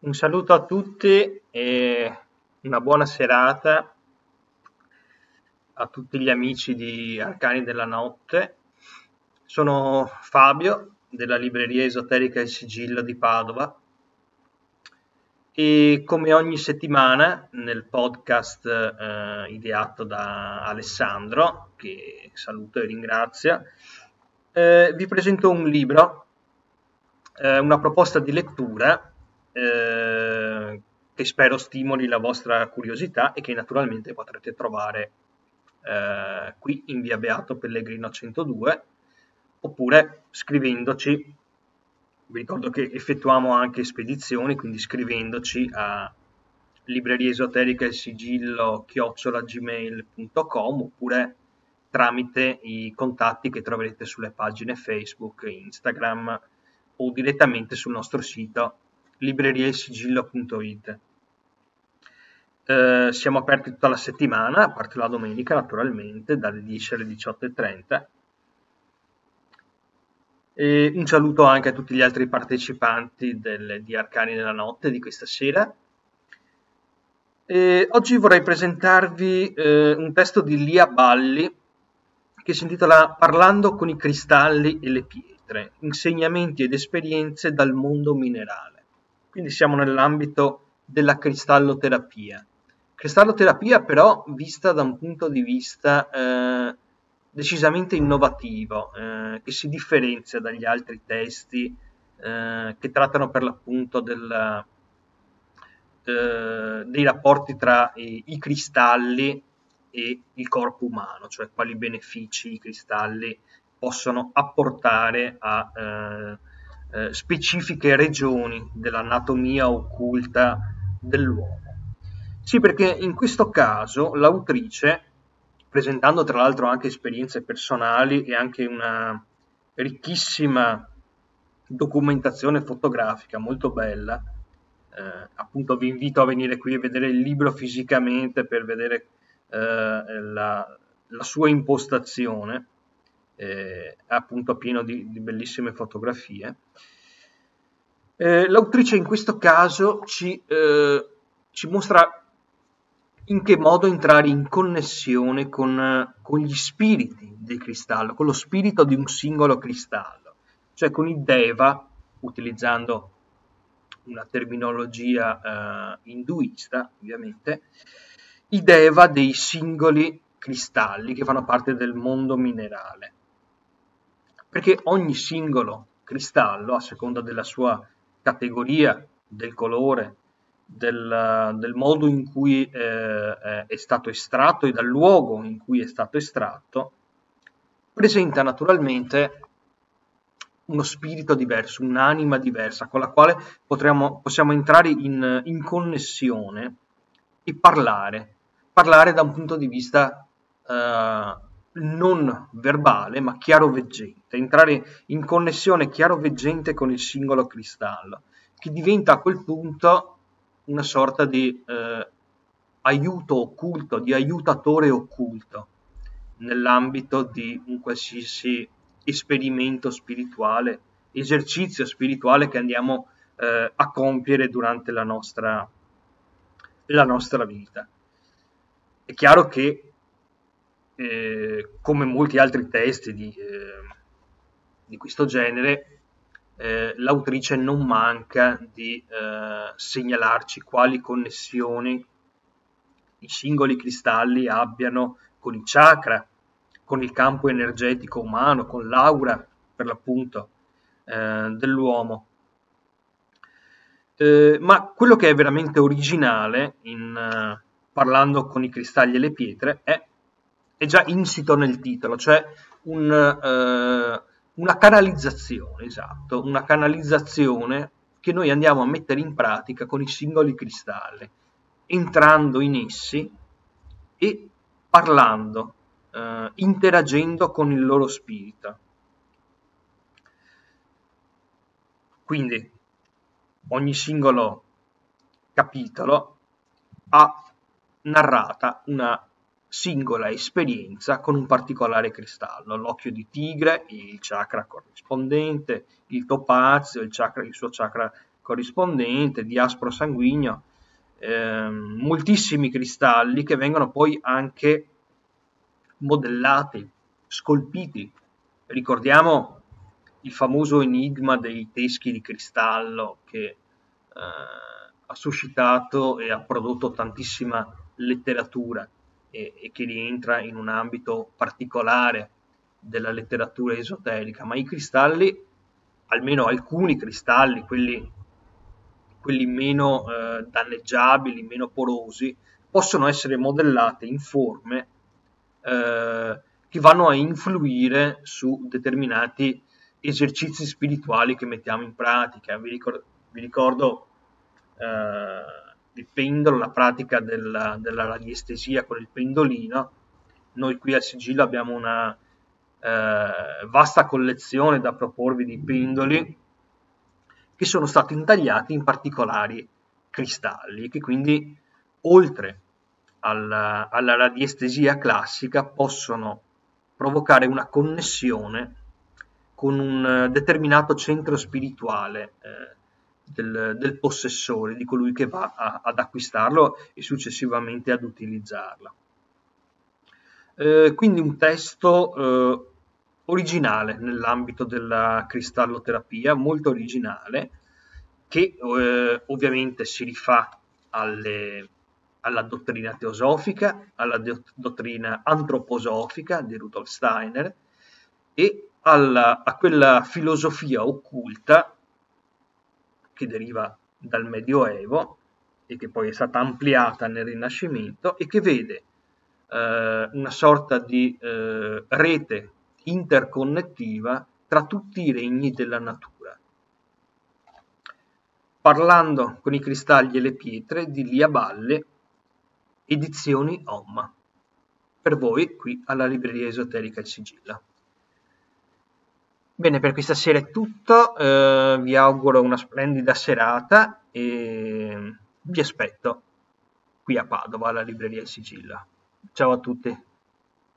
Un saluto a tutti e una buona serata a tutti gli amici di Arcani della Notte. Sono Fabio della libreria esoterica Il Sigillo di Padova e come ogni settimana nel podcast eh, ideato da Alessandro, che saluto e ringrazio, eh, vi presento un libro, eh, una proposta di lettura eh, che spero stimoli la vostra curiosità e che naturalmente potrete trovare eh, qui in via Beato Pellegrino 102 oppure scrivendoci. Vi ricordo che effettuiamo anche spedizioni, quindi scrivendoci a libreria esoterica il sigillo chiocciolagmail.com oppure tramite i contatti che troverete sulle pagine Facebook, Instagram o direttamente sul nostro sito libreriailsigillo.it. Eh, siamo aperti tutta la settimana, a parte la domenica naturalmente, dalle 10 alle 18.30 e un saluto anche a tutti gli altri partecipanti del, di Arcani nella Notte di questa sera. E oggi vorrei presentarvi eh, un testo di Lia Balli che si intitola Parlando con i cristalli e le pietre, insegnamenti ed esperienze dal mondo minerale. Quindi siamo nell'ambito della cristalloterapia. Cristalloterapia però vista da un punto di vista eh, decisamente innovativo, eh, che si differenzia dagli altri testi eh, che trattano per l'appunto del, eh, dei rapporti tra i, i, cristalli e il corpo umano, cioè quali benefici i cristalli possono apportare a eh, specifiche regioni dell'anatomia occulta dell'uomo. Sì, perché in questo caso l'autrice presentando tra l'altro anche esperienze personali e anche una ricchissima documentazione fotografica molto bella. Eh, appunto vi invito a venire qui a vedere il libro fisicamente per vedere eh, la, la, sua impostazione, eh, appunto pieno di, di bellissime fotografie. Eh, l'autrice in questo caso ci, eh, ci mostra in che modo entrare in connessione con, con gli spiriti del cristallo, con lo spirito di un singolo cristallo, cioè con il Deva, utilizzando una terminologia eh, induista, ovviamente, i Deva dei singoli cristalli che fanno parte del mondo minerale. Perché ogni singolo cristallo, a seconda della sua categoria, del colore, del, del modo in cui eh, è stato estratto e dal luogo in cui è stato estratto, presenta naturalmente uno spirito diverso, un'anima diversa con la quale potremo, possiamo entrare in, in, connessione e parlare, parlare da un punto di vista eh, non verbale ma chiaroveggente, entrare in connessione chiaroveggente con il singolo cristallo, che diventa a quel punto una sorta di eh, aiuto occulto, di aiutatore occulto nell'ambito di un qualsiasi esperimento spirituale, esercizio spirituale che andiamo eh, a compiere durante la nostra, la nostra vita. È chiaro che, eh, come molti altri testi di, eh, di questo genere, eh, l'autrice non manca di eh, segnalarci quali connessioni i singoli cristalli abbiano con i chakra, con il campo energetico umano, con l'aura per l'appunto eh, dell'uomo. Ma quello che è veramente originale in, parlando con i cristalli e le pietre è, è già insito nel titolo, cioè un, uh, una canalizzazione, esatto, una canalizzazione che noi andiamo a mettere in pratica con i singoli cristalli, entrando in essi e parlando, eh, interagendo con il loro spirito. Quindi ogni singolo capitolo ha narrata una singola esperienza con un particolare cristallo, l'occhio di tigre, il chakra corrispondente, il topazio, il, chakra, il suo chakra corrispondente, di aspro sanguigno, eh, moltissimi cristalli che vengono poi anche modellati, scolpiti. Ricordiamo il famoso enigma dei teschi di cristallo che eh, ha suscitato e ha prodotto tantissima letteratura e, e, che rientra in un ambito particolare della letteratura esoterica, ma i cristalli, almeno alcuni cristalli, quelli, quelli meno eh, danneggiabili, meno porosi, possono essere modellati in forme eh, che vanno a influire su determinati esercizi spirituali che mettiamo in pratica. Vi ricordo, vi ricordo eh, il pendolo, la pratica della, della radiestesia con il pendolino. Noi qui al sigillo abbiamo una eh, vasta collezione da proporvi di pendoli che sono stati intagliati in particolari cristalli che quindi oltre alla, alla radiestesia classica possono provocare una connessione con un determinato centro spirituale eh, del, del, possessore, di colui che va a, ad acquistarlo e successivamente ad utilizzarla. Eh, quindi un testo eh, originale nell'ambito della cristalloterapia, molto originale, che eh, ovviamente si rifà alle, alla dottrina teosofica, alla do- dottrina antroposofica di Rudolf Steiner e alla, a quella filosofia occulta che deriva dal Medioevo e che poi è stata ampliata nel Rinascimento e che vede eh, una sorta di eh, rete interconnettiva tra tutti i regni della natura. Parlando con i cristalli e le pietre di Lia Balle, edizioni Om, per voi qui alla libreria esoterica Il Sigilla. Bene, per questa sera è tutto, eh, vi auguro una splendida serata e vi aspetto qui a Padova alla libreria Il. Ciao a tutti.